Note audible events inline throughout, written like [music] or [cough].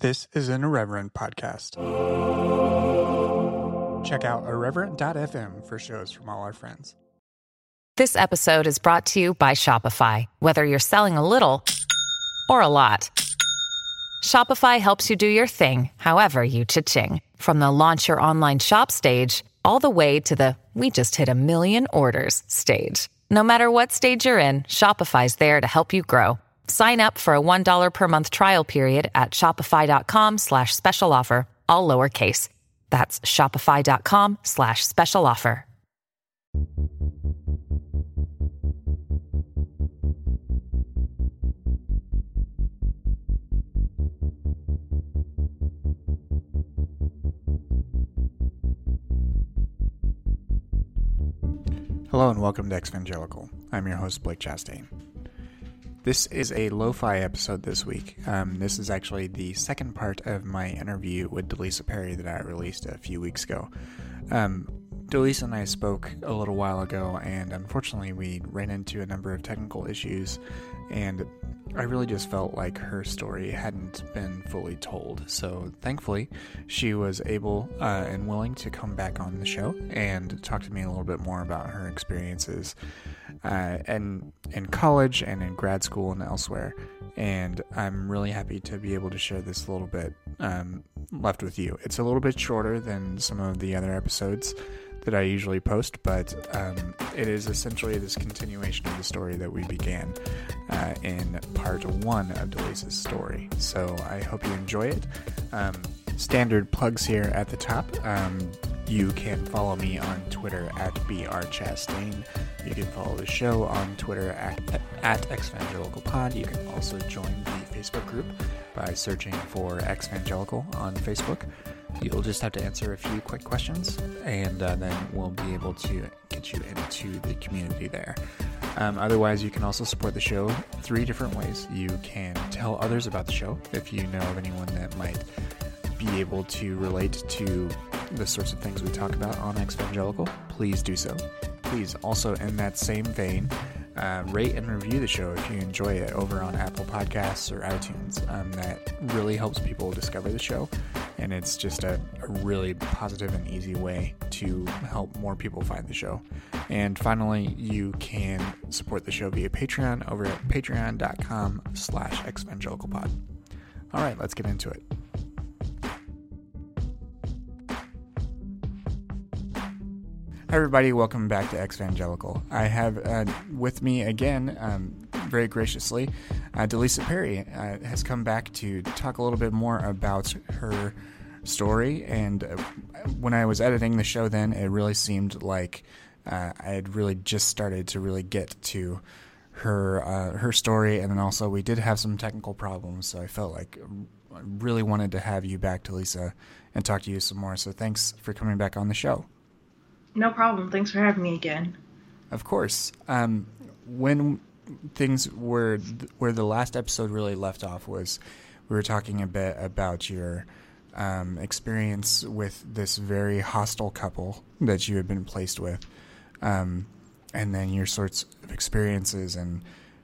This is an Irreverent podcast. Check out irreverent.fm for shows from all our friends. This episode is brought to you by Shopify. Whether you're selling a little or a lot, Shopify helps you do your thing, however you cha-ching. From the launch your online shop stage, all the way to the we just hit a million orders stage. No matter what stage you're in, Shopify's there to help you grow. Sign up for a $1 per month trial period at shopify.com slash special offer, all lowercase. That's shopify.com slash special offer. Hello and welcome to Exvangelical. I'm your host, Blake Chastain. This is a lo fi episode this week. Um, this is actually the second part of my interview with Delisa Perry that I released a few weeks ago. Um, Delisa and I spoke a little while ago, and unfortunately, we ran into a number of technical issues, and I really just felt like her story hadn't been fully told. So, thankfully, she was able uh, and willing to come back on the show and talk to me a little bit more about her experiences uh, and in college and in grad school and elsewhere. And I'm really happy to be able to share this little bit um, left with you. It's a little bit shorter than some of the other episodes that I usually post, but um, it is essentially this continuation of the story that we began uh, in part one of Delisa's story. So I hope you enjoy it. Um, standard plugs here at the top. Um, you can follow me on Twitter at brchastain. You can follow the show on Twitter at, at exvangelicalpod. You can also join the Facebook group by searching for Exvangelical on Facebook. You'll just have to answer a few quick questions, and uh, then we'll be able to get you into the community there. Um, otherwise, you can also support the show three different ways. You can tell others about the show if you know of anyone that might be able to relate to the sorts of things we talk about on Exvangelical. Please do so. Please also, in that same vein, uh, rate and review the show if you enjoy it over on Apple Podcasts or iTunes. Um, that really helps people discover the show, and it's just a, a, really positive and easy way to help more people find the show. And finally, you can support the show via Patreon over at patreon.com slash exvangelicalpod. All right, let's get into it. Hi, everybody. Welcome back to Exvangelical. I have uh, with me again, um, very graciously, uh, Delisa Perry uh, has come back to talk a little bit more about her story. And uh, when I was editing the show, then it really seemed like uh, I had really just started to really get to her uh, her story, and then also we did have some technical problems, so I felt like I really wanted to have you back, Delisa, and talk to you some more. So thanks for coming back on the show. No problem. Thanks for having me again. Of course. Um, when things were where the last episode really left off was we were talking a bit about your um, experience with this very hostile couple that you had been placed with, um, and then your sorts of experiences and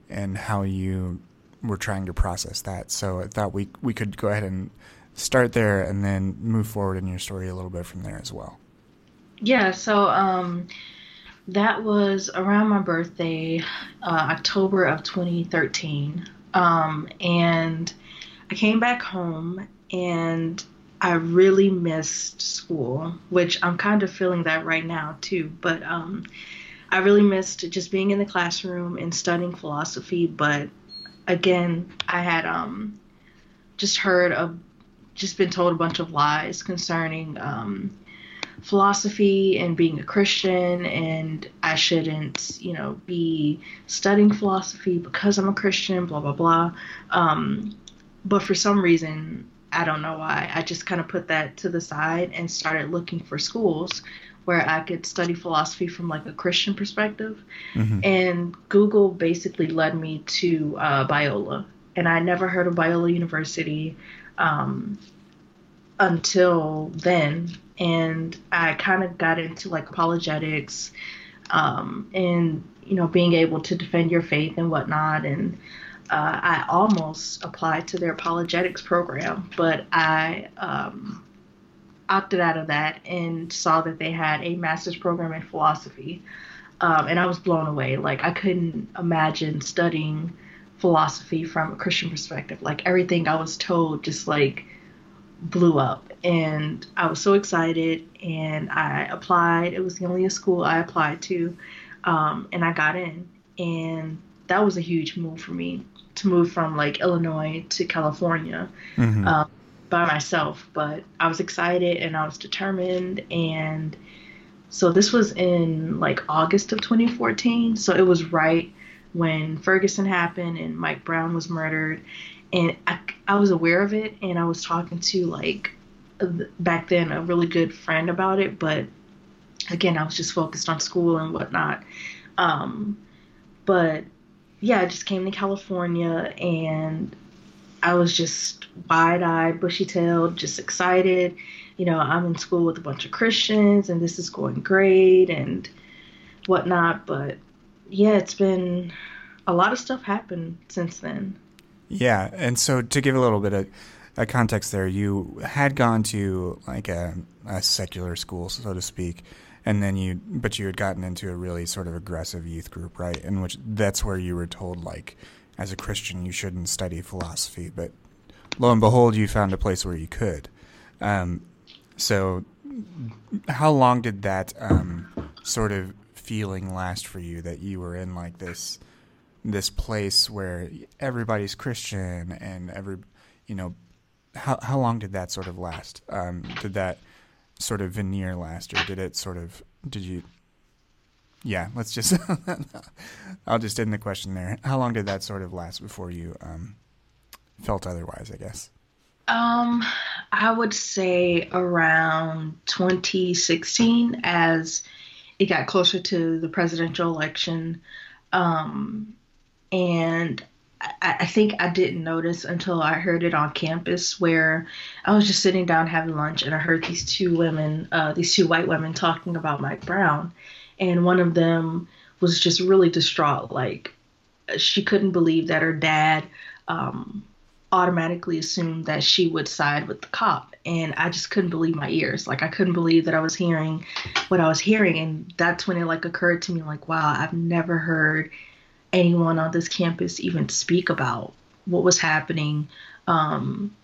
and how you were trying to process that. So I thought we we could go ahead and start there and then move forward in your story a little bit from there as well. Yeah, so um, that was around my birthday, uh, October of 2013. Um, and I came back home and I really missed school, which I'm kind of feeling that right now too. But um, I really missed just being in the classroom and studying philosophy. But again, I had um, just heard of, just been told a bunch of lies concerning um, philosophy and being a Christian, and I shouldn't, you know, be studying philosophy because I'm a Christian, blah, blah, blah. Um, but for some reason, I don't know why, I just kind of put that to the side and started looking for schools where I could study philosophy from like a Christian perspective. Mm-hmm. And Google basically led me to uh, Biola. And I never heard of Biola University um, until then and I kind of got into like apologetics um, and you know being able to defend your faith and whatnot and uh, I almost applied to their apologetics program, but I um, opted out of that and saw that they had a master's program in philosophy. Um, and I was blown away. Like, I couldn't imagine studying philosophy from a Christian perspective. Like, everything I was told just like blew up. And I was so excited and I applied. It was the only school I applied to. Um, and I got in. And that was a huge move for me to move from like Illinois to California mm-hmm. um, by myself. But I was excited and I was determined. And so this was in like August of 2014. So it was right when Ferguson happened and Mike Brown was murdered. And I, I was aware of it and I was talking to like back then a really good friend about it. But again, I was just focused on school and whatnot. Um, but yeah, I just came to California and I was just wide eyed, bushy tailed, just excited. You know, I'm in school with a bunch of Christians and this is going great and whatnot. But yeah, it's been a lot of stuff happened since then. Yeah. And so to give a little bit of a context there, you had gone to like a, a secular school, so to speak and then you but you had gotten into a really sort of aggressive youth group right in which that's where you were told like as a christian you shouldn't study philosophy but lo and behold you found a place where you could um, so how long did that um, sort of feeling last for you that you were in like this this place where everybody's christian and every you know how how long did that sort of last um, did that sort of veneer last, or did it sort of? Did you? Yeah, let's just. [laughs] I'll just end the question there. How long did that sort of last before you um, felt otherwise? I guess. Um, I would say around 2016, as it got closer to the presidential election, um, and I, I think I didn't notice until I heard it on campus where I was just sitting down having lunch and I heard these two women, uh, these two white women talking about Mike Brown. And one of them was just really distraught. Like, she couldn't believe that her dad um, automatically assumed that she would side with the cop. And I just couldn't believe my ears. Like, I couldn't believe that I was hearing what I was hearing. And that's when it, like, occurred to me, like, wow, I've never heard anyone on this campus even speak about what was happening um,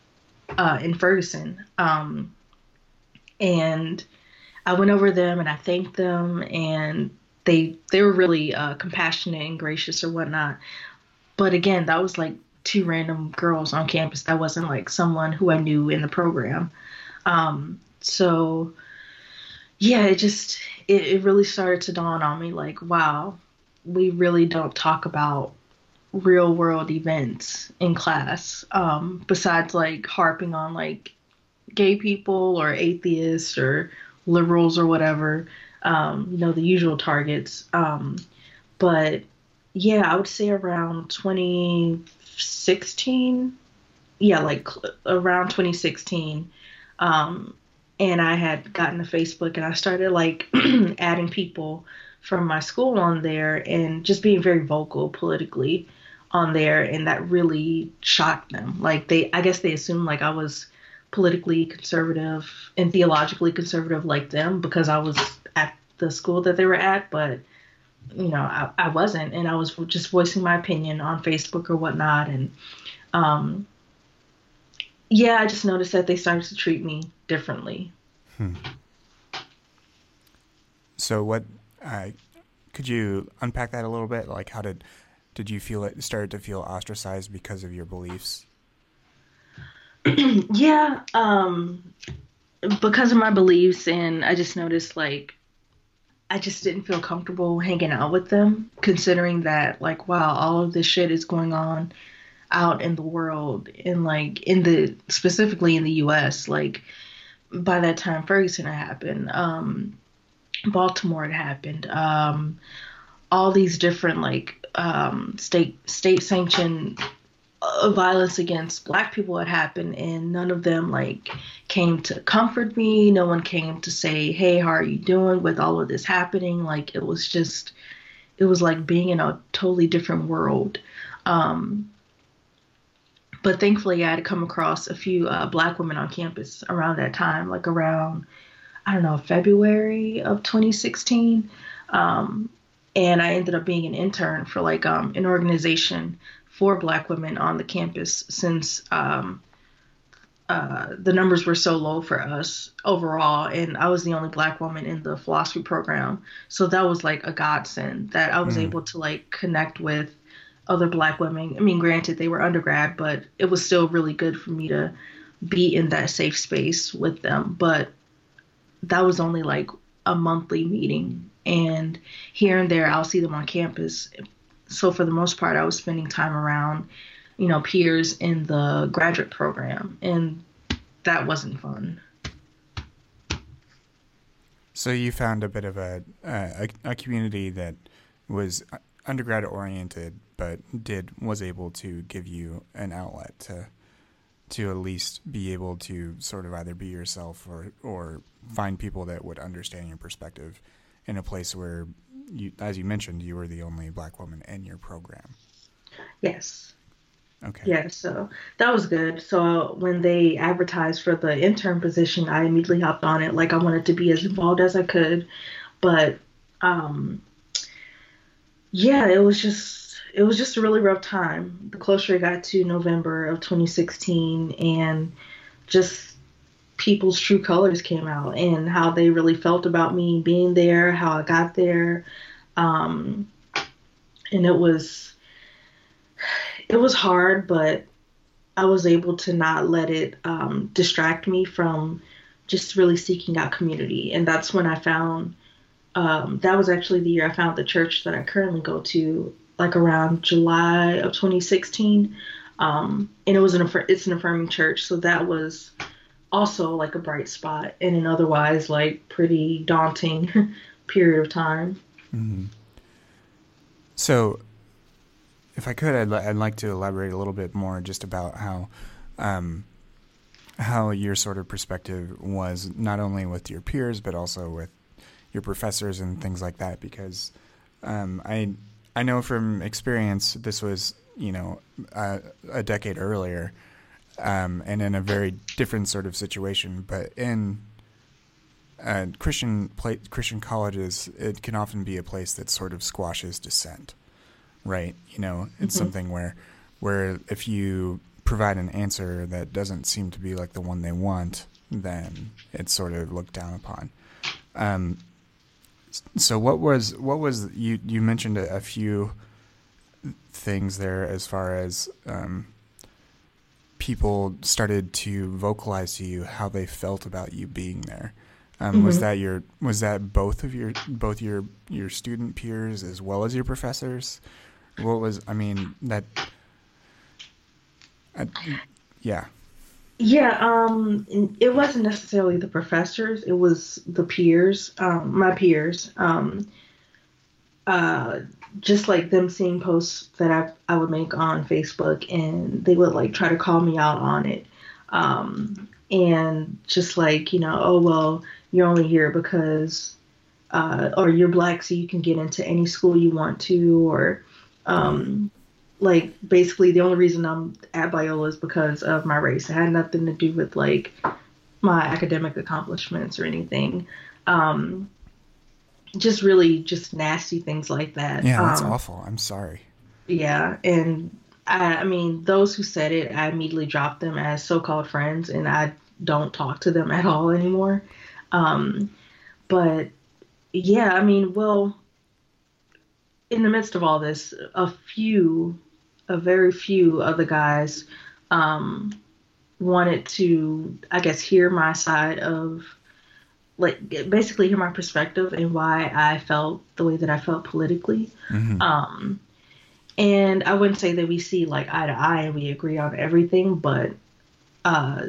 uh, in Ferguson. Um, and I went over them and I thanked them, and they they were really uh, compassionate and gracious or whatnot. But again, that was like two random girls on campus. That wasn't like someone who I knew in the program. Um, so yeah, it just it, it really started to dawn on me like, wow, we really don't talk about real world events in class um, besides like harping on like gay people or atheists or liberals or whatever um, you know the usual targets. Um, but yeah i would say around 2016 yeah like around 2016 um, and i had gotten to facebook and i started like [clears throat] adding people from my school on there and just being very vocal politically on there and that really shocked them like they i guess they assumed like i was politically conservative and theologically conservative like them because i was at the school that they were at but you know i, I wasn't and i was just voicing my opinion on facebook or whatnot and um yeah i just noticed that they started to treat me differently hmm. so what uh, could you unpack that a little bit? Like, how did did you feel it started to feel ostracized because of your beliefs? [clears throat] yeah, um, because of my beliefs, and I just noticed like I just didn't feel comfortable hanging out with them, considering that like wow, all of this shit is going on out in the world, and like in the specifically in the U.S. Like by that time Ferguson happened, um, Baltimore had happened. Um, all these different like um, state state sanctioned uh, violence against black people had happened and none of them like came to comfort me. No one came to say hey how are you doing with all of this happening? Like it was just it was like being in a totally different world. Um, but thankfully, I had come across a few uh, black women on campus around that time, like around, I don't know, February of 2016. Um, and I ended up being an intern for like um, an organization for black women on the campus since um, uh, the numbers were so low for us overall. And I was the only black woman in the philosophy program. So that was like a godsend that I was mm. able to like connect with other black women. I mean, granted, they were undergrad, but it was still really good for me to be in that safe space with them. But that was only like a monthly meeting. And here and there, I'll see them on campus. So for the most part, I was spending time around, you know, peers in the graduate program. And that wasn't fun. So you found a bit of a, a, a community that was undergrad oriented, but did was able to give you an outlet to to at least be able to sort of either be yourself or or find people that would understand your perspective in a place where you as you mentioned you were the only black woman in your program. Yes. Okay. Yeah so that was good. So when they advertised for the intern position i immediately hopped on it. Like i wanted to be as involved as i could. But um yeah, it was just it was just a really rough time. The closer it got to November of 2016, and just people's true colors came out and how they really felt about me being there, how I got there, um, and it was it was hard, but I was able to not let it um, distract me from just really seeking out community, and that's when I found um, that was actually the year I found the church that I currently go to, like around July of 2016. Um, and it was an it's an affirming church, so that was also like a bright spot in an otherwise like pretty daunting [laughs] period of time. Mm-hmm. So, if I could, I'd, li- I'd like to elaborate a little bit more just about how. Um, how your sort of perspective was not only with your peers but also with your professors and things like that because um, I I know from experience this was you know uh, a decade earlier um, and in a very different sort of situation, but in uh, Christian pla- Christian colleges, it can often be a place that sort of squashes dissent, right? You know, it's mm-hmm. something where where if you provide an answer that doesn't seem to be like the one they want, then it's sort of looked down upon. Um, so what was what was you you mentioned a, a few things there as far as um, people started to vocalize to you how they felt about you being there. Um, mm-hmm. Was that your was that both of your both your your student peers as well as your professors? What was I mean that? I, yeah. Yeah, um, it wasn't necessarily the professors; it was the peers, um, my peers. Um, uh, just like them seeing posts that I I would make on Facebook, and they would like try to call me out on it, um, and just like you know, oh well, you're only here because, uh, or you're black, so you can get into any school you want to, or um, like basically the only reason I'm at Biola is because of my race. It had nothing to do with like my academic accomplishments or anything. Um, just really just nasty things like that. Yeah, that's um, awful. I'm sorry. Yeah, and I, I mean those who said it, I immediately dropped them as so-called friends, and I don't talk to them at all anymore. Um, but yeah, I mean, well, in the midst of all this, a few a very few of the guys um, wanted to, I guess, hear my side of, like, basically hear my perspective and why I felt the way that I felt politically. Mm-hmm. Um, and I wouldn't say that we see like eye to eye and we agree on everything, but uh,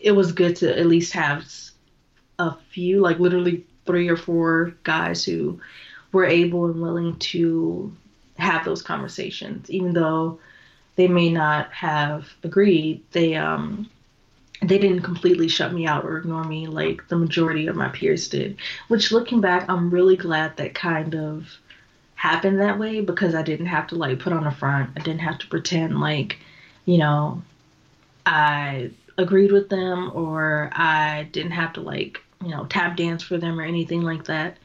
it was good to at least have a few, like literally three or four guys who were able and willing to have those conversations, even though they may not have agreed. They um they didn't completely shut me out or ignore me like the majority of my peers did. Which looking back, I'm really glad that kind of happened that way because I didn't have to like put on a front. I didn't have to pretend like, you know, I agreed with them or I didn't have to like, you know, tap dance for them or anything like that.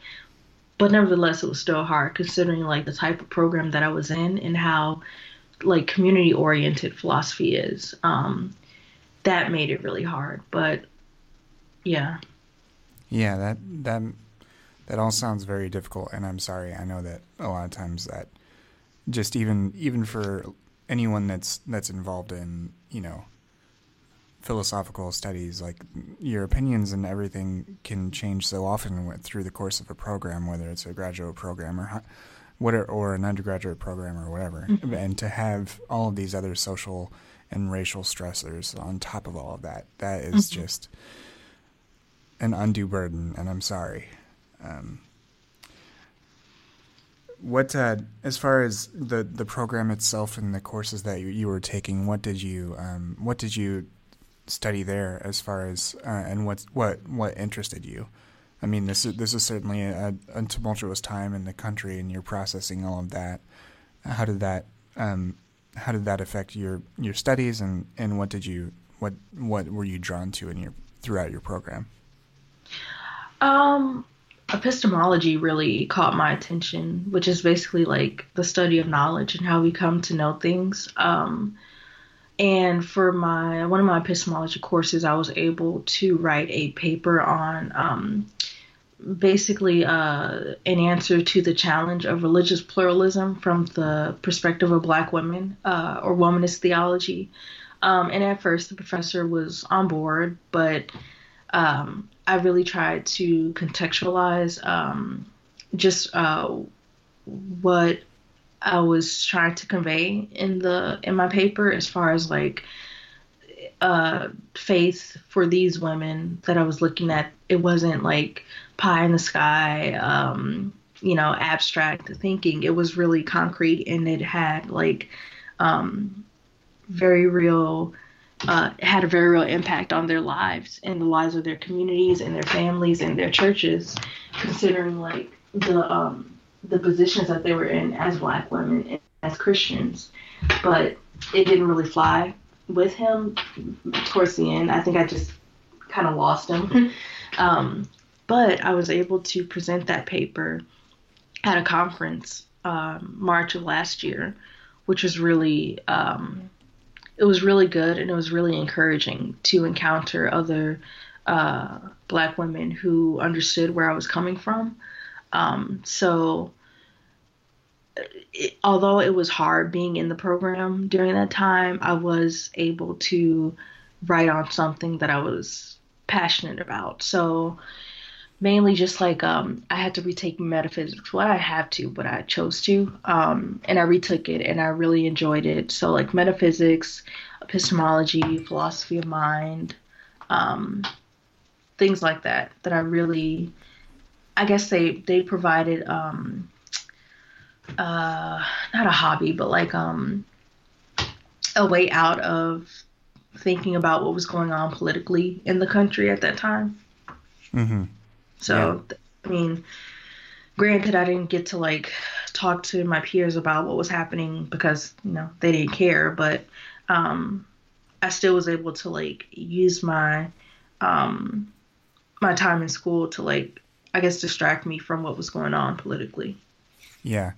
But nevertheless, it was still hard considering like the type of program that I was in and how like community oriented philosophy is. Um, that made it really hard. But yeah. Yeah, that that that all sounds very difficult, and I'm sorry. I know that a lot of times that just even even for anyone that's that's involved in you know philosophical studies, like your opinions and everything can change so often through the course of a program, whether it's a graduate program or what or an undergraduate program or whatever, mm-hmm. and to have all of these other social and racial stressors on top of all of that, that is mm-hmm. just an undue burden, and I'm sorry. Um, what, uh, as far as the, the program itself and the courses that you, you were taking, what did you um, what did you study there as far as uh, and what what what interested you? I mean, this is this is certainly a, a, tumultuous time in the country, and you're processing all of that. How did that um, how did that affect your your studies, and, and what did you what what were you drawn to in your throughout your program? Um, epistemology really caught my attention, which is basically like the study of knowledge and how we come to know things. Um, and for my one of my epistemology courses, I was able to write a paper on um, basically uh, an answer to the challenge of religious pluralism from the perspective of Black women uh, or womanist theology. Um, and at first, the professor was on board, but um, I really tried to contextualize um, just uh, what I was trying to convey in the in my paper as far as like uh, faith for these women that I was looking at. It wasn't like pie in the sky, um, you know, abstract thinking. It was really concrete and it had like um, very real. Uh, had a very real impact on their lives and the lives of their communities and their families and their churches, considering like the um, the positions that they were in as black women as Christians, but it didn't really fly with him towards the end. I think I just kind of lost him. um, but I was able to present that paper at a conference um, March of last year, which was really um, it was really good and it was really encouraging to encounter other uh, black women who understood where I was coming from. Um, so, it, although it was hard being in the program during that time, I was able to write on something that I was passionate about. So, mainly just like um, I had to retake metaphysics. Well, I have to, but I chose to, um, and I retook it, and I really enjoyed it. So, like metaphysics, epistemology, philosophy of mind, um, things like that, that I really I guess they they provided um uh not a hobby but like um a way out of thinking about what was going on politically in the country at that time. Mm-hmm. So yeah. I mean, granted, I didn't get to like talk to my peers about what was happening because you know they didn't care, but um, I still was able to like use my um, my time in school to like I guess, distract me from what was going on politically. Yeah.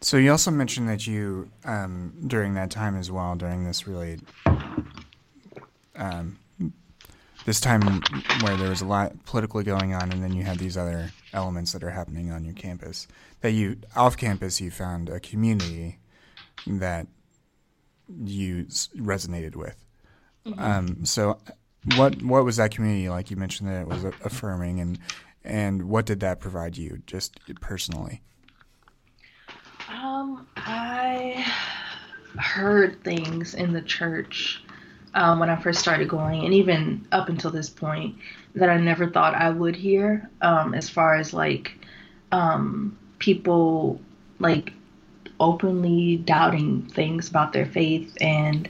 So you also mentioned that you, um, during that time as well, during this really, um, this time where there was a lot politically going on, and then you had these other elements that are happening on your campus, that you off campus you found a community that you resonated with. Mm-hmm. Um, so what what was that community like? You mentioned that it was affirming, and and what did that provide you, just personally? Um, I heard things in the church um, when I first started going, and even up until this point, that I never thought I would hear. Um, as far as like um, people like openly doubting things about their faith and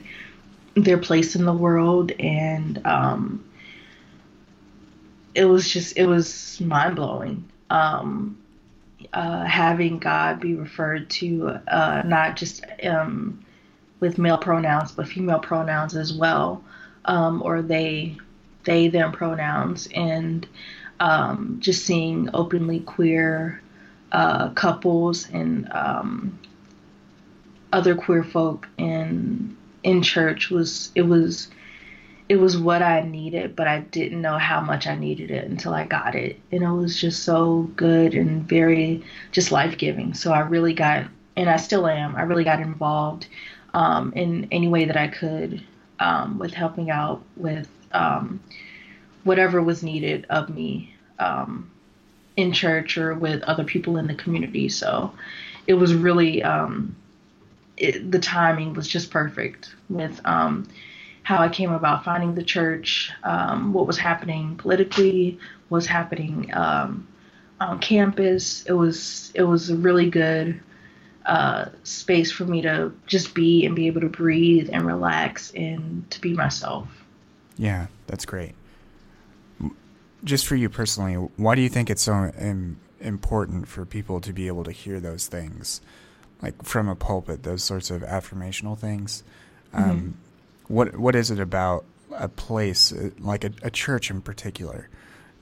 their place in the world and um, it was just it was mind blowing um, uh, having God be referred to uh, not just um, with male pronouns but female pronouns as well, um, or they, they them pronouns, and um, just seeing openly queer uh, couples and um, other queer folk in in church was it was it was what I needed, but I didn't know how much I needed it until I got it. And it was just so good and very just life giving. So I really got, and I still am, I really got involved um, in any way that I could um, with helping out with um, whatever was needed of me um, in church or with other people in the community. So it was really, um, it, the timing was just perfect with um, how I came about finding the church, um, what was happening politically, what was happening um, on campus. It was it was a really good uh, space for me to just be and be able to breathe and relax and to be myself. Yeah, that's great. Just for you personally, why do you think it's so important for people to be able to hear those things, like from a pulpit, those sorts of affirmational things? Mm-hmm. Um, what what is it about a place uh, like a, a church in particular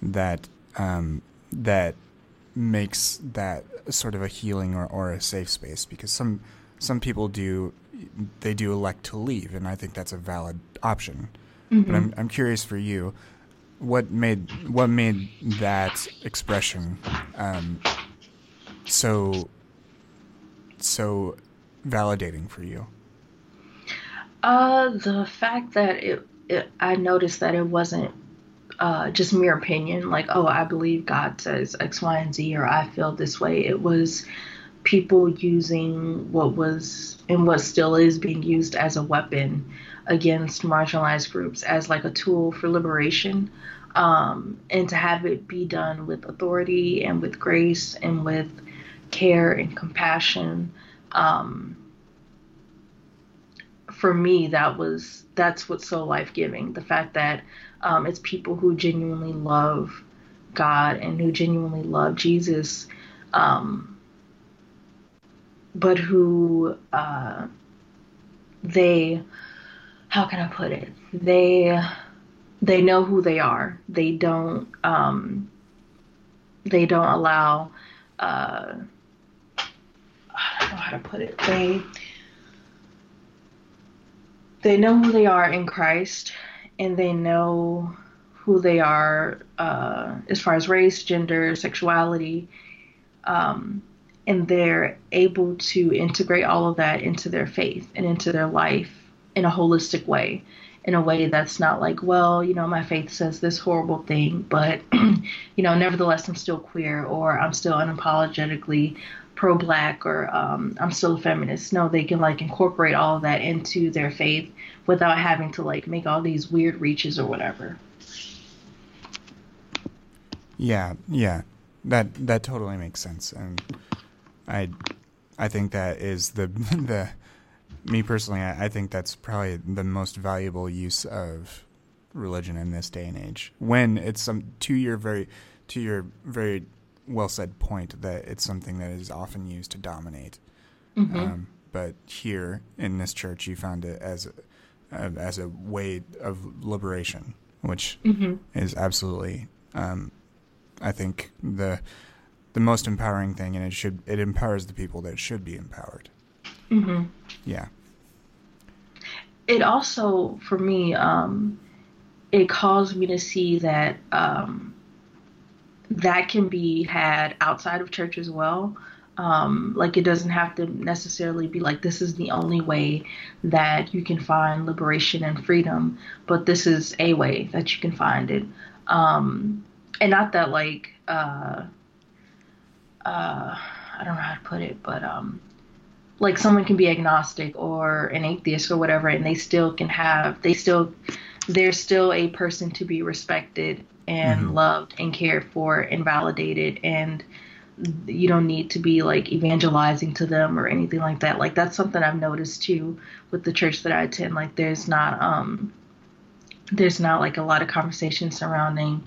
that um, that makes that sort of a healing or, or a safe space? Because some some people do they do elect to leave, and I think that's a valid option. Mm-hmm. But I'm I'm curious for you, what made what made that expression um, so so validating for you? Uh, the fact that it, it I noticed that it wasn't uh, just mere opinion, like, oh, I believe God says X, Y, and Z, or I feel this way. It was people using what was and what still is being used as a weapon against marginalized groups as like a tool for liberation. Um, and to have it be done with authority and with grace and with care and compassion. Um, for me, that was that's what's so life giving. The fact that um, it's people who genuinely love God and who genuinely love Jesus, um, but who uh, they, how can I put it? They they know who they are. They don't um, they don't allow. Uh, how to put it. They they know who they are in Christ and they know who they are uh, as far as race, gender, sexuality, um, and they're able to integrate all of that into their faith and into their life in a holistic way, in a way that's not like, well, you know, my faith says this horrible thing, but, [clears throat] you know, nevertheless, I'm still queer or I'm still unapologetically pro-black or um, I'm still a feminist. No, they can like incorporate all of that into their faith without having to like make all these weird reaches or whatever. Yeah, yeah, that that totally makes sense, and I I think that is the [laughs] the me personally. I, I think that's probably the most valuable use of religion in this day and age when it's some to your very to your very well said point that it's something that is often used to dominate. Mm-hmm. Um, but here in this church, you found it as a, uh, as a way of liberation, which mm-hmm. is absolutely, um, I think the the most empowering thing, and it should it empowers the people that should be empowered. Mm-hmm. Yeah. It also, for me, um, it caused me to see that um, that can be had outside of church as well. Um, like it doesn't have to necessarily be like this is the only way that you can find liberation and freedom, but this is a way that you can find it. Um, and not that like uh, uh, I don't know how to put it, but um, like someone can be agnostic or an atheist or whatever, and they still can have they still they're still a person to be respected and mm-hmm. loved and cared for and validated and you don't need to be like evangelizing to them or anything like that like that's something i've noticed too with the church that i attend like there's not um there's not like a lot of conversation surrounding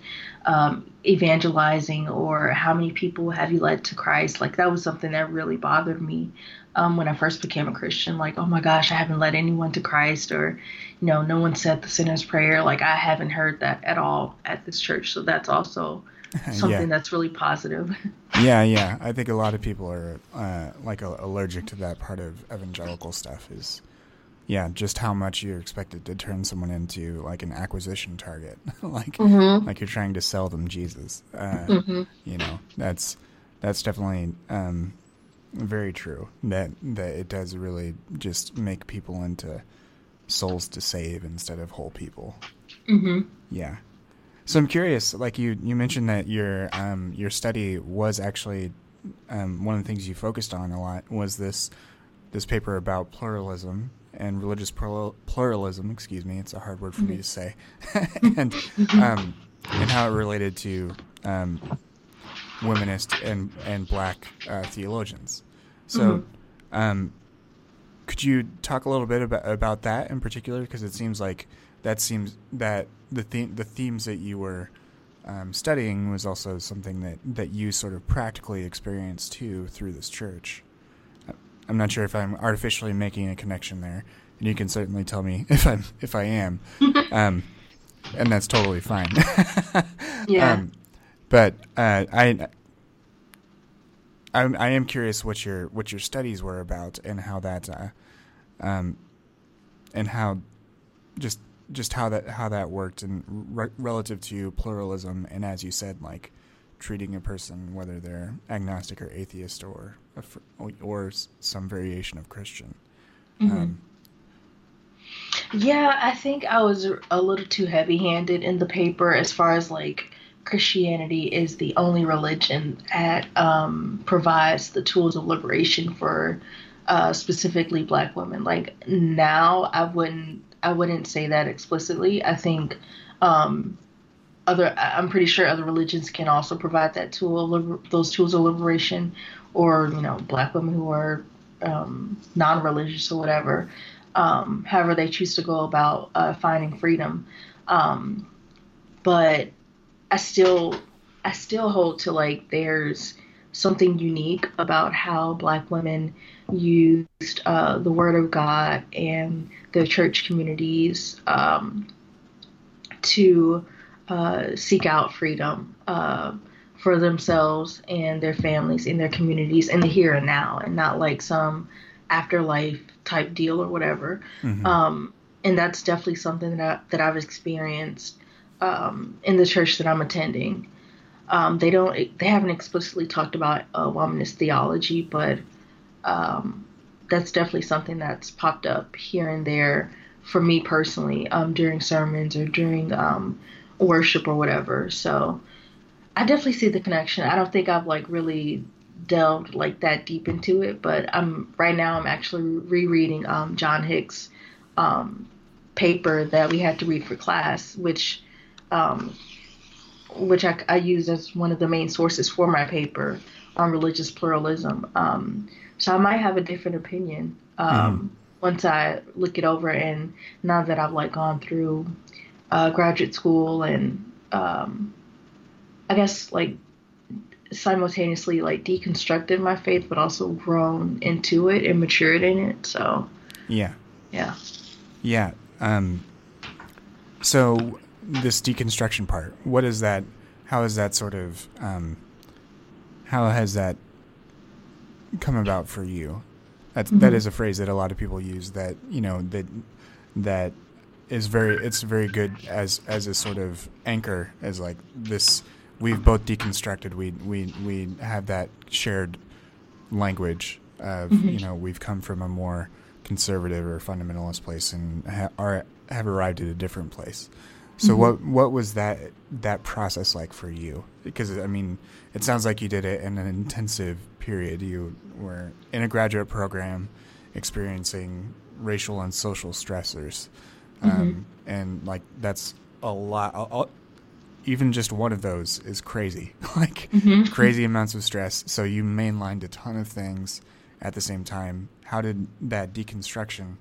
um, evangelizing or how many people have you led to Christ. Like that was something that really bothered me um, when I first became a Christian. Like, oh my gosh, I haven't led anyone to Christ, or you know, no one said the sinner's prayer. Like I haven't heard that at all at this church. So that's also [laughs] something yeah. that's really positive. [laughs] yeah, yeah. I think a lot of people are uh, like allergic to that part of evangelical stuff. Is yeah, just how much you're expected to turn someone into like an acquisition target, [laughs] like mm-hmm. like you're trying to sell them Jesus. Uh, mm-hmm. You know, that's that's definitely um, very true. That that it does really just make people into souls to save instead of whole people. Mm-hmm. Yeah. So I'm curious. Like you, you mentioned that your um, your study was actually um, one of the things you focused on a lot was this this paper about pluralism and religious pluralism. Excuse me, it's a hard word for me to say, [laughs] and um, and how it related to um, womanist and and black uh, theologians. So, mm-hmm. um, could you talk a little bit about about that in particular? Because it seems like that seems that the theme the themes that you were um, studying was also something that that you sort of practically experienced too through this church. I'm not sure if I'm artificially making a connection there, and you can certainly tell me [laughs] if I'm if I am, [laughs] um, and that's totally fine. [laughs] yeah. Um, but uh, I, I I am curious what your what your studies were about and how that, uh, um, and how just just how that how that worked and re- relative to pluralism and as you said like treating a person, whether they're agnostic or atheist or or some variation of Christian. Mm-hmm. Um, yeah, I think I was a little too heavy-handed in the paper as far as like Christianity is the only religion that um, provides the tools of liberation for uh, specifically Black women. Like now, I wouldn't I wouldn't say that explicitly. I think um, other i'm pretty sure other religions can also provide that tool those tools of liberation or you know black women who are um, non-religious or whatever um, however they choose to go about uh, finding freedom um, but i still i still hold to like there's something unique about how black women used uh, the word of god and the church communities um, to uh, seek out freedom uh, for themselves and their families and their communities in the here and now, and not like some afterlife type deal or whatever. Mm-hmm. Um, and that's definitely something that I, that I've experienced um, in the church that I'm attending. Um, they don't they haven't explicitly talked about uh, womanist theology, but um, that's definitely something that's popped up here and there for me personally um, during sermons or during um, worship or whatever. So I definitely see the connection. I don't think I've like really delved like that deep into it, but I'm right now I'm actually rereading um, John Hick's paper that we had to read for class, which um, which I, I, use as one of the main sources for my paper on religious pluralism. Um, so I might have a different opinion mm. once I look it over, and now that I've like gone through uh, graduate school and um, I guess like simultaneously like deconstructed my faith, but also grown into it and matured in it. So yeah, yeah, yeah. Um, so this deconstruction part, what is that? How is that sort of? Um, how has that come about for you? That's, mm-hmm. that is a phrase that a lot of people use. That you know that that is very it's very good as as a sort of anchor as like this we've both deconstructed we we we have that shared language of mm-hmm. you know we've come from a more conservative or fundamentalist place and ha- are have arrived at a different place so mm-hmm. what what was that that process like for you because i mean it sounds like you did it in an intensive period you were in a graduate program experiencing racial and social stressors mm-hmm. Um, and like that's a lot. I'll, I'll, even just one of those is crazy, [laughs] like mm-hmm. crazy amounts of stress. So you mainlined a ton of things at the same time. How did that deconstruction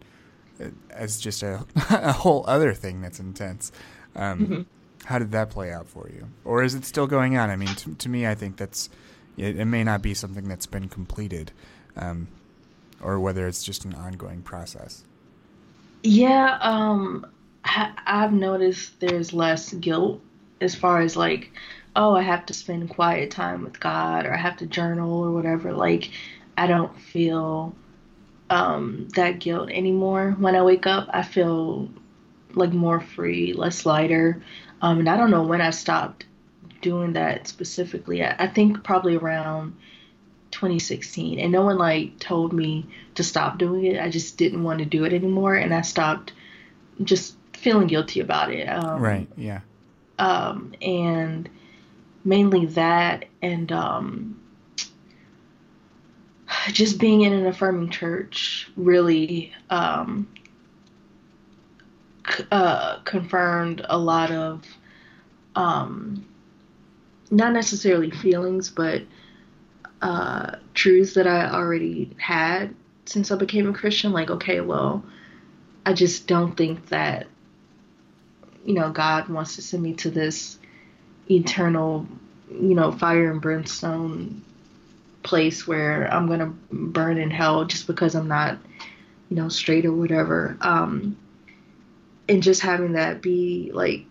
as just a, [laughs] a whole other thing that's intense. Um, mm-hmm. How did that play out for you, or is it still going on? I mean, to, to me, I think that's it, it, may not be something that's been completed, um, or whether it's just an ongoing process. Yeah, um, I've noticed there's less guilt as far as like, oh, I have to spend quiet time with God or I have to journal or whatever. Like, I don't feel um, that guilt anymore. When I wake up, I feel like more free, less lighter. Um, and I don't know when I stopped doing that specifically. I, I think probably around 2016. And no one like told me to stop doing it. I just didn't want to do it anymore. And I stopped just feeling guilty about it. Um, right. Yeah. Um, and mainly that and um, just being in an affirming church really um, uh, confirmed a lot of um, not necessarily feelings, but uh, truths that I already had since I became a Christian. Like, okay, well, I just don't think that you know God wants to send me to this eternal, you know, fire and brimstone place where I'm gonna burn in hell just because I'm not, you know, straight or whatever. Um, and just having that be like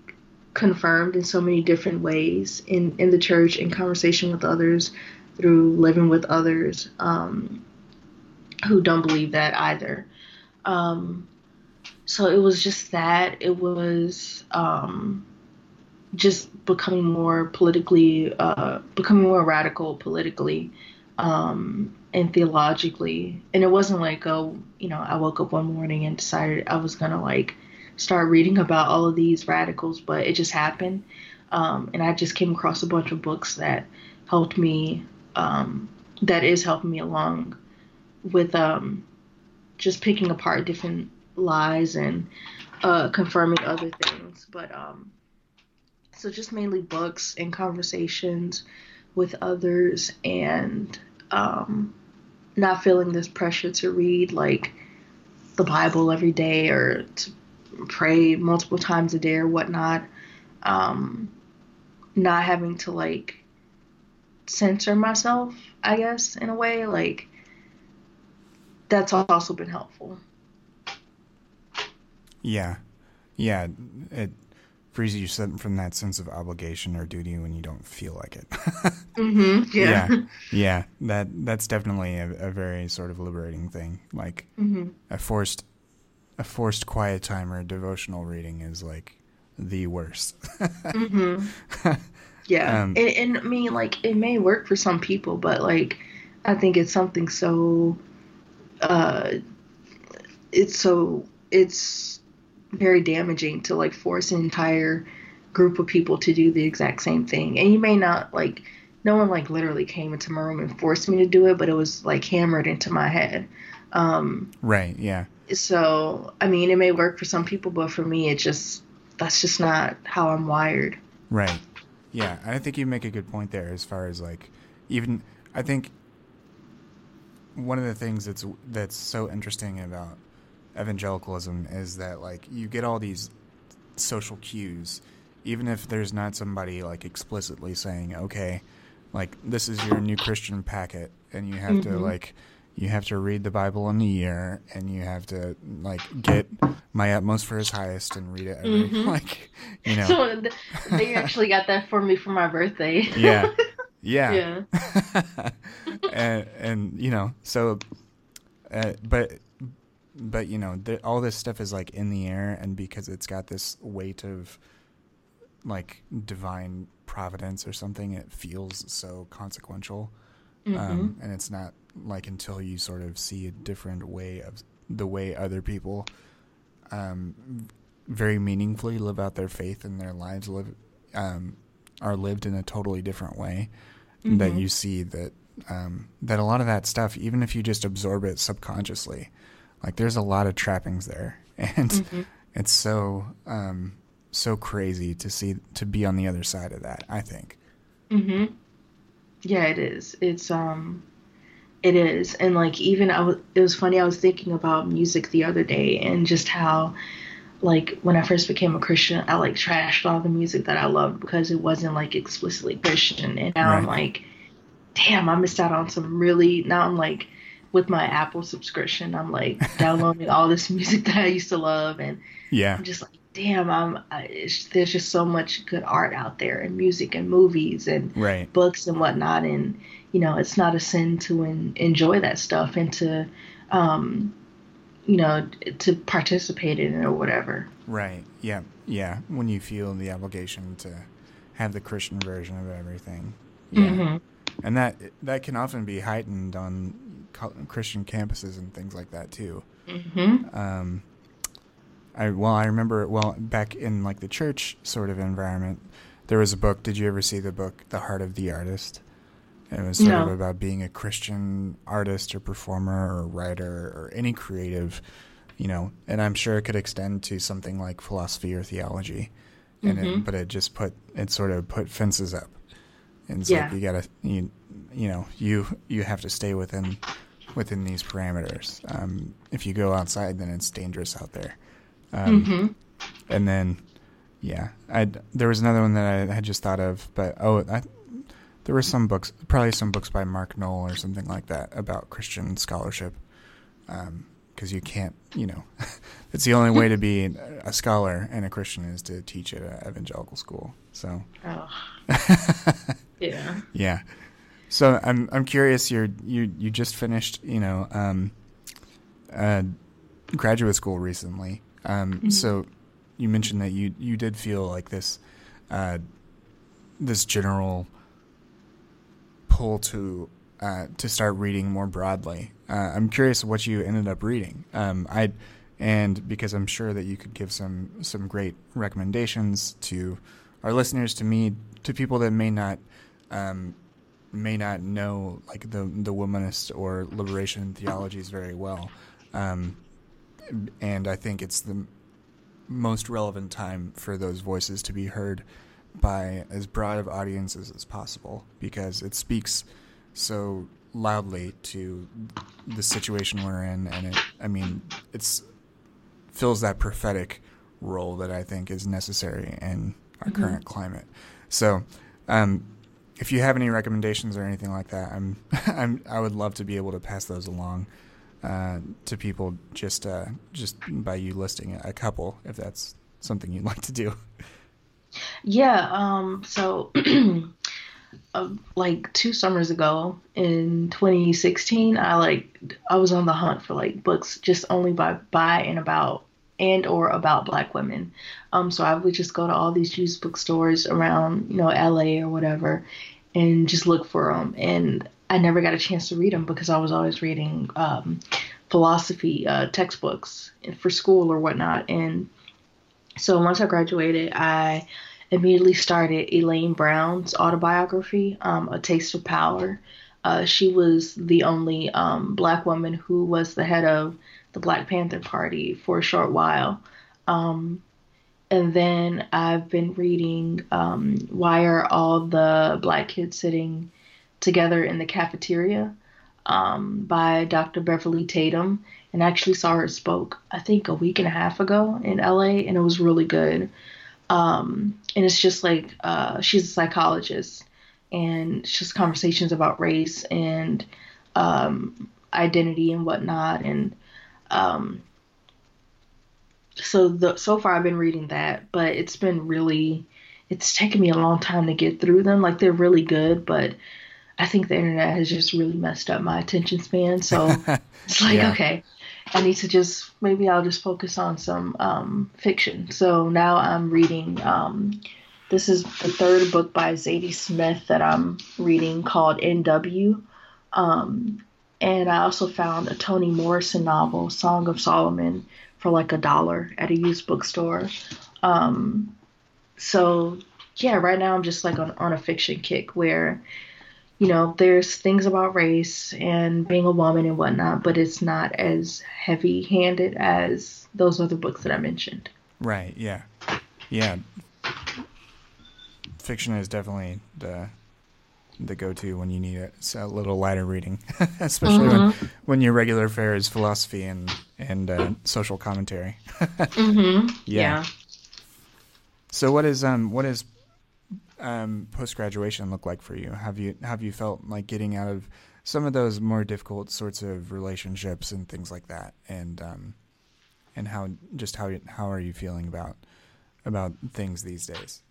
confirmed in so many different ways in in the church, in conversation with others, through living with others um, who don't believe that either. Um, so it was just that. It was um, just becoming more politically, uh, becoming more radical politically um, and theologically. And it wasn't like, oh, you know, I woke up one morning and decided I was gonna like start reading about all of these radicals, but it just happened. Um, and I just came across a bunch of books that helped me, um, that is helping me along with um, just picking apart different lies and uh, confirming other things. But um, so just mainly books and conversations with others and um, not feeling this pressure to read like the Bible every day or to pray multiple times a day or whatnot. Um, not having to like censor myself, I guess, in a way. Like, that's also been helpful. Yeah. Yeah. It frees you from that sense of obligation or duty when you don't feel like it. [laughs] mm-hmm. Yeah. yeah. [laughs] Yeah. That that's definitely a, a very sort of liberating thing. Like mm-hmm. a forced a forced quiet time or devotional reading is like the worst. mm-hmm. Yeah. Um, and, and I mean like it may work for some people, but like I think it's something so uh it's so it's very damaging to like force an entire group of people to do the exact same thing. And you may not like no one like literally came into my room and forced me to do it, but it was like hammered into my head. Um, right. Yeah. So I mean, it may work for some people, but for me, it just that's just not how I'm wired. Right. Yeah, I think you make a good point there as far as like even I think one of the things that's that's so interesting about evangelicalism is that like you get all these social cues even if there's not somebody like explicitly saying okay like this is your new christian packet and you have mm-hmm. to like you have to read the bible in a year and you have to like get my utmost for his highest and read it every mm-hmm. [laughs] like you know. [laughs] So they actually got that for me for my birthday. [laughs] Yeah. Yeah. Yeah. And, and you know so uh, but but you know, the, all this stuff is like in the air, and because it's got this weight of like divine providence or something, it feels so consequential. Mm-hmm. Um, and it's not like until you sort of see a different way of the way other people um, very meaningfully live out their faith and their lives live um, are lived in a totally different way mm-hmm. that you see that um, that a lot of that stuff, even if you just absorb it subconsciously, like there's a lot of trappings there, [laughs] and mm-hmm. it's so um, so crazy to see to be on the other side of that. I think. Mhm. Yeah, it is. It's um, It is, and like even I was, it was funny. I was thinking about music the other day and just how, like when I first became a Christian, I like trashed all the music that I loved because it wasn't like explicitly Christian, and now right. I'm like, damn, I missed out on some really. Now I'm like, with my Apple subscription, I'm like [laughs] downloading all this music that I used to love, and yeah, I'm just like, damn, I'm. I, there's just so much good art out there, and music, and movies, and right. books, and whatnot, and you know, it's not a sin to en- enjoy that stuff and to, um, you know, to participate in it or whatever. Right. Yeah. Yeah. When you feel the obligation to have the Christian version of everything. Yeah. Mm-hmm. And that that can often be heightened on Christian campuses and things like that too. Mm-hmm. Um, I well, I remember well back in like the church sort of environment, there was a book. Did you ever see the book, The Heart of the Artist? It was sort no. of about being a Christian artist or performer or writer or any creative, you know. And I'm sure it could extend to something like philosophy or theology, and mm-hmm. it, but it just put it sort of put fences up, and it's yeah. like you gotta you you know you you have to stay within within these parameters. Um, if you go outside, then it's dangerous out there. Um, mm-hmm. And then, yeah, I there was another one that I had just thought of, but oh, I there were some books, probably some books by Mark Noll or something like that about Christian scholarship. Because um, you can't, you know, [laughs] it's the only way to be a scholar and a Christian is to teach at an evangelical school. So, oh. [laughs] yeah, yeah. So I'm I'm curious. You're you you just finished, you know, um, uh, graduate school recently. Um, mm-hmm. So you mentioned that you you did feel like this, uh, this general pull to uh, to start reading more broadly. Uh, I'm curious what you ended up reading. Um, I and because I'm sure that you could give some some great recommendations to our listeners, to me, to people that may not um, may not know like the the womanist or liberation theologies very well. Um, and I think it's the most relevant time for those voices to be heard by as broad of audiences as possible because it speaks so loudly to the situation we're in and it I mean it's fills that prophetic role that I think is necessary in our mm-hmm. current climate. So um, if you have any recommendations or anything like that, I'm, [laughs] I'm I would love to be able to pass those along uh, to people just uh, just by you listing a couple, if that's something you'd [laughs] like to do. Yeah. Um. So. [clears throat] Uh, like two summers ago in 2016 i like i was on the hunt for like books just only by by and about and or about black women um so i would just go to all these used bookstores around you know la or whatever and just look for them and i never got a chance to read them because i was always reading um philosophy uh, textbooks for school or whatnot and so once i graduated i immediately started Elaine Brown's autobiography, um, A Taste of Power. Uh, she was the only um, black woman who was the head of the Black Panther Party for a short while. Um, and then I've been reading um, Why Are All the Black Kids Sitting Together in the Cafeteria um, by Dr. Beverly Tatum. And actually saw her spoke, I think, a week and a half ago in LA, and it was really good. Um, and it's just like uh, she's a psychologist, and it's just conversations about race and um, identity and whatnot. And um, so the so far I've been reading that, but it's been really it's taken me a long time to get through them. Like they're really good, but I think the internet has just really messed up my attention span. So [laughs] it's like yeah. okay, I need to just maybe I'll just focus on some um, fiction. So now I'm reading. Um, this is the third book by Zadie Smith that I'm reading called N.W. Um, and I also found a Toni Morrison novel, Song of Solomon, for like a dollar at a used bookstore. Um, so yeah, right now I'm just like on, on a fiction kick where you know, there's things about race and being a woman and whatnot, but it's not as heavy handed as those other books that I mentioned. Right, yeah. Yeah. Fiction is definitely the the go-to when you need it. It's a little lighter reading, [laughs] especially mm-hmm. when when your regular fare is philosophy and and uh, social commentary. [laughs] mm-hmm. yeah. yeah. So what is um what is um, post graduation look like for you? Have you have you felt like getting out of some of those more difficult sorts of relationships and things like that, and um, and how just how how are you feeling about about things these days?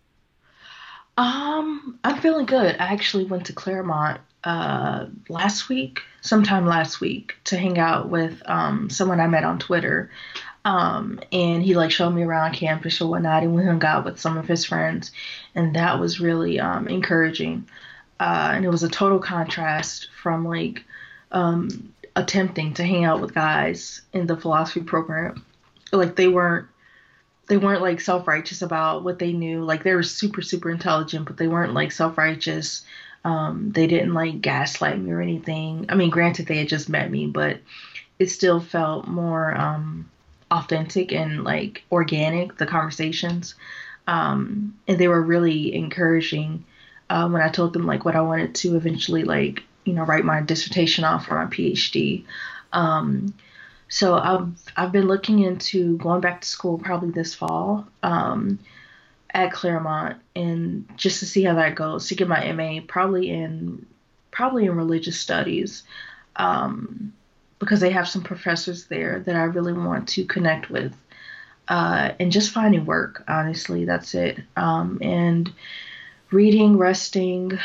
Um, I'm feeling good. I actually went to Claremont uh, last week, sometime last week, to hang out with um, someone I met on Twitter. Um, and he like showed me around campus or whatnot, and we hung out with some of his friends, and that was really um, encouraging. Uh, and it was a total contrast from like um, attempting to hang out with guys in the philosophy program. Like they weren't they weren't like self righteous about what they knew. Like they were super super intelligent, but they weren't like self righteous. Um, they didn't like gaslight me or anything. I mean, granted they had just met me, but it still felt more um, authentic and like organic the conversations. Um, and they were really encouraging uh, when i told them like what i wanted to eventually like you know write my dissertation off for my phd um, so I've, I've been looking into going back to school probably this fall um, at claremont and just to see how that goes to get my ma probably in probably in religious studies. Um, because they have some professors there that I really want to connect with. Uh, and just finding work, honestly, that's it. Um, and reading, resting,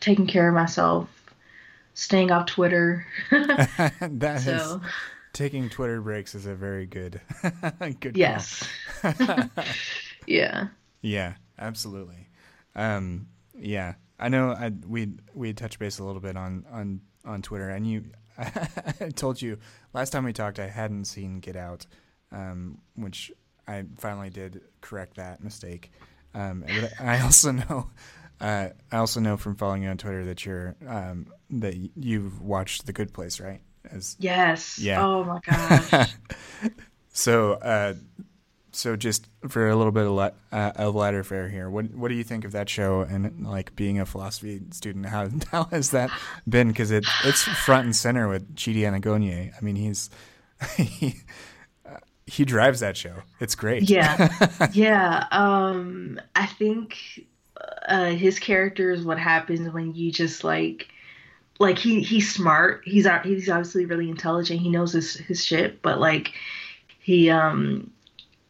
taking care of myself, staying off Twitter. [laughs] [laughs] that so. is, taking Twitter breaks is a very good, [laughs] good. Yes. yeah. Yeah, absolutely. Um, yeah, I know. I we we touched base a little bit on on on Twitter, and you I [laughs] told you last time we talked I hadn't seen Get Out, um, which I finally did correct that mistake. Um, I also know, [laughs] uh, I also know from following you on Twitter that you're um, that you've watched The Good Place, right? As, yes. Yeah. Oh my gosh. [laughs] so uh, so just for a little bit of, le- uh, of lighter fare here, what what do you think of that show and like being a philosophy student? How [laughs] how has that been? Because it it's front and center with Chidi Anagonye. I mean, he's [laughs] he uh, he drives that show. It's great. Yeah, [laughs] yeah. Um, I think uh, his character is what happens when you just like like he he's smart. He's he's obviously really intelligent. He knows his his shit, but like he um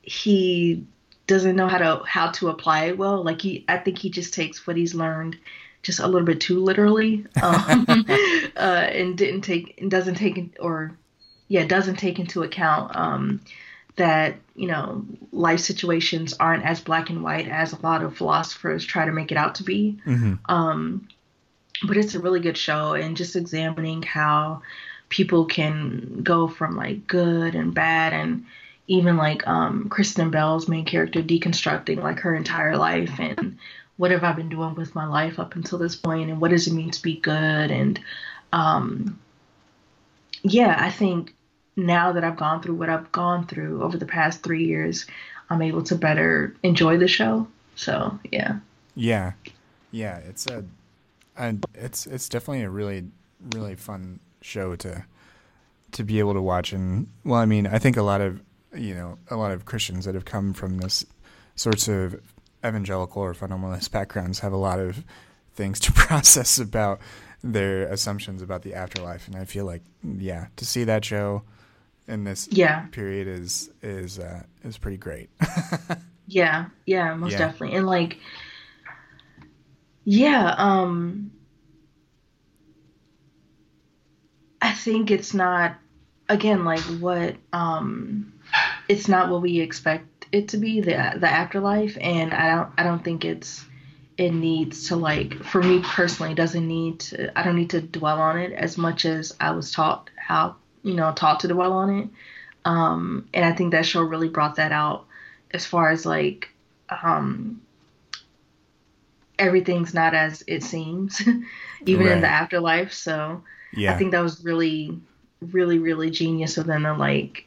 he doesn't know how to how to apply it well. Like he, I think he just takes what he's learned just a little bit too literally, [laughs] um, [laughs] uh, and didn't take and doesn't take or yeah doesn't take into account um, that you know life situations aren't as black and white as a lot of philosophers try to make it out to be. Mm-hmm. Um, but it's a really good show, and just examining how people can go from like good and bad and even like um, Kristen Bell's main character deconstructing like her entire life and what have I been doing with my life up until this point and what does it mean to be good and um, yeah, I think now that I've gone through what I've gone through over the past three years, I'm able to better enjoy the show. So yeah. Yeah, yeah, it's a, a it's it's definitely a really really fun show to to be able to watch and well, I mean, I think a lot of you know a lot of Christians that have come from this sorts of evangelical or fundamentalist backgrounds have a lot of things to [laughs] process about their assumptions about the afterlife, and I feel like yeah, to see that show in this yeah. period is is uh, is pretty great. [laughs] yeah, yeah, most yeah. definitely, and like yeah, um, I think it's not again like what um it's not what we expect it to be the the afterlife and i don't i don't think it's it needs to like for me personally it doesn't need to i don't need to dwell on it as much as i was taught how you know taught to dwell on it um and i think that show really brought that out as far as like um everything's not as it seems [laughs] even right. in the afterlife so yeah. i think that was really really really genius of them to like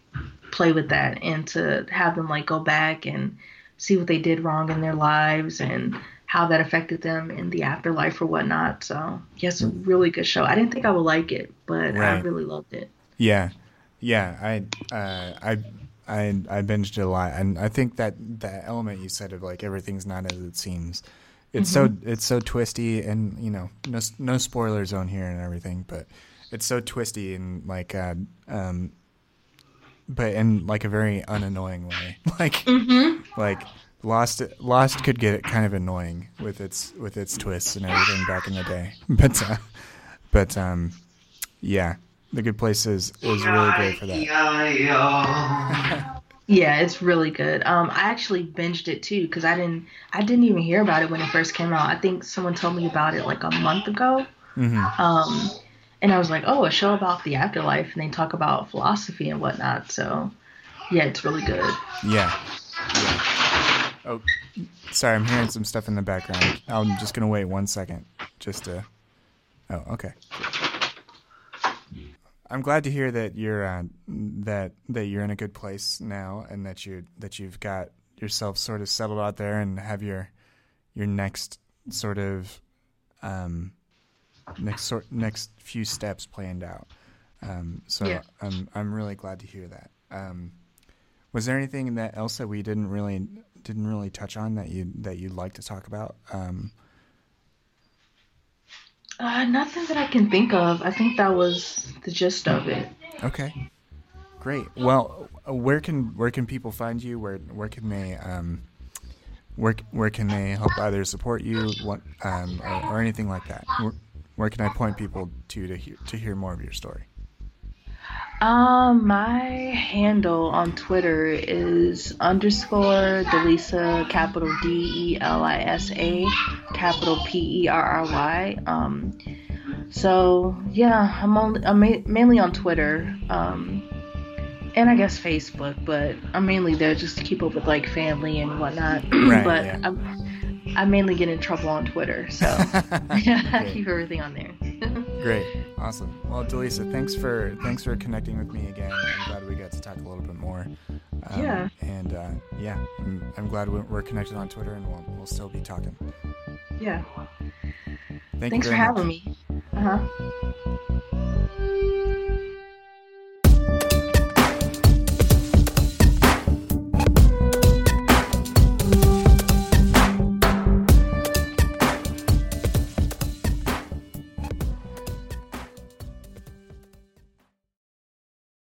play with that and to have them like go back and see what they did wrong in their lives and how that affected them in the afterlife or whatnot. So yes, a really good show. I didn't think I would like it, but right. I really loved it. Yeah, yeah. I uh, I I I binged it a lot, and I think that that element you said of like everything's not as it seems. It's mm-hmm. so it's so twisty, and you know, no no spoiler zone here and everything, but it's so twisty and like uh, um, but in like a very unannoying way. [laughs] like mm-hmm. like Lost Lost could get kind of annoying with its with its twists and everything back in the day. [laughs] But uh, but um yeah, The Good Place is, is really great for that. [laughs] yeah, it's really good. Um I actually binged it too cuz I didn't I didn't even hear about it when it first came out. I think someone told me about it like a month ago. Mm-hmm. Um and I was like, oh, a show about the afterlife, and they talk about philosophy and whatnot. So, yeah, it's really good. Yeah. yeah. Oh, sorry, I'm hearing some stuff in the background. I'm just gonna wait one second, just to. Oh, okay. I'm glad to hear that you're uh, that that you're in a good place now, and that you that you've got yourself sort of settled out there, and have your your next sort of um, next sort next few steps planned out. Um, so yeah. I'm I'm really glad to hear that. Um, was there anything that else that we didn't really didn't really touch on that you that you'd like to talk about? Um, uh, nothing that I can think of. I think that was the gist of it. Okay, great. Well, where can where can people find you? Where where can they um, where where can they help either support you, what um, or, or anything like that? Where, where can I point people to to hear to hear more of your story? Um, my handle on Twitter is underscore Delisa, capital D E L I S A, capital P E R R Y. Um, so yeah, I'm only I'm mainly on Twitter, um, and I guess Facebook, but I'm mainly there just to keep up with like family and whatnot. [clears throat] Right, but yeah. I'm I mainly get in trouble on Twitter, so [laughs] [laughs] I keep everything on there. [laughs] Great, awesome. Well, Delisa, thanks for thanks for connecting with me again. I'm glad we got to talk a little bit more. Um, yeah. And uh, yeah, I'm, I'm, glad we're connected on Twitter, and we'll we'll still be talking. Yeah. Thank Thanks for having much. me. Uh huh.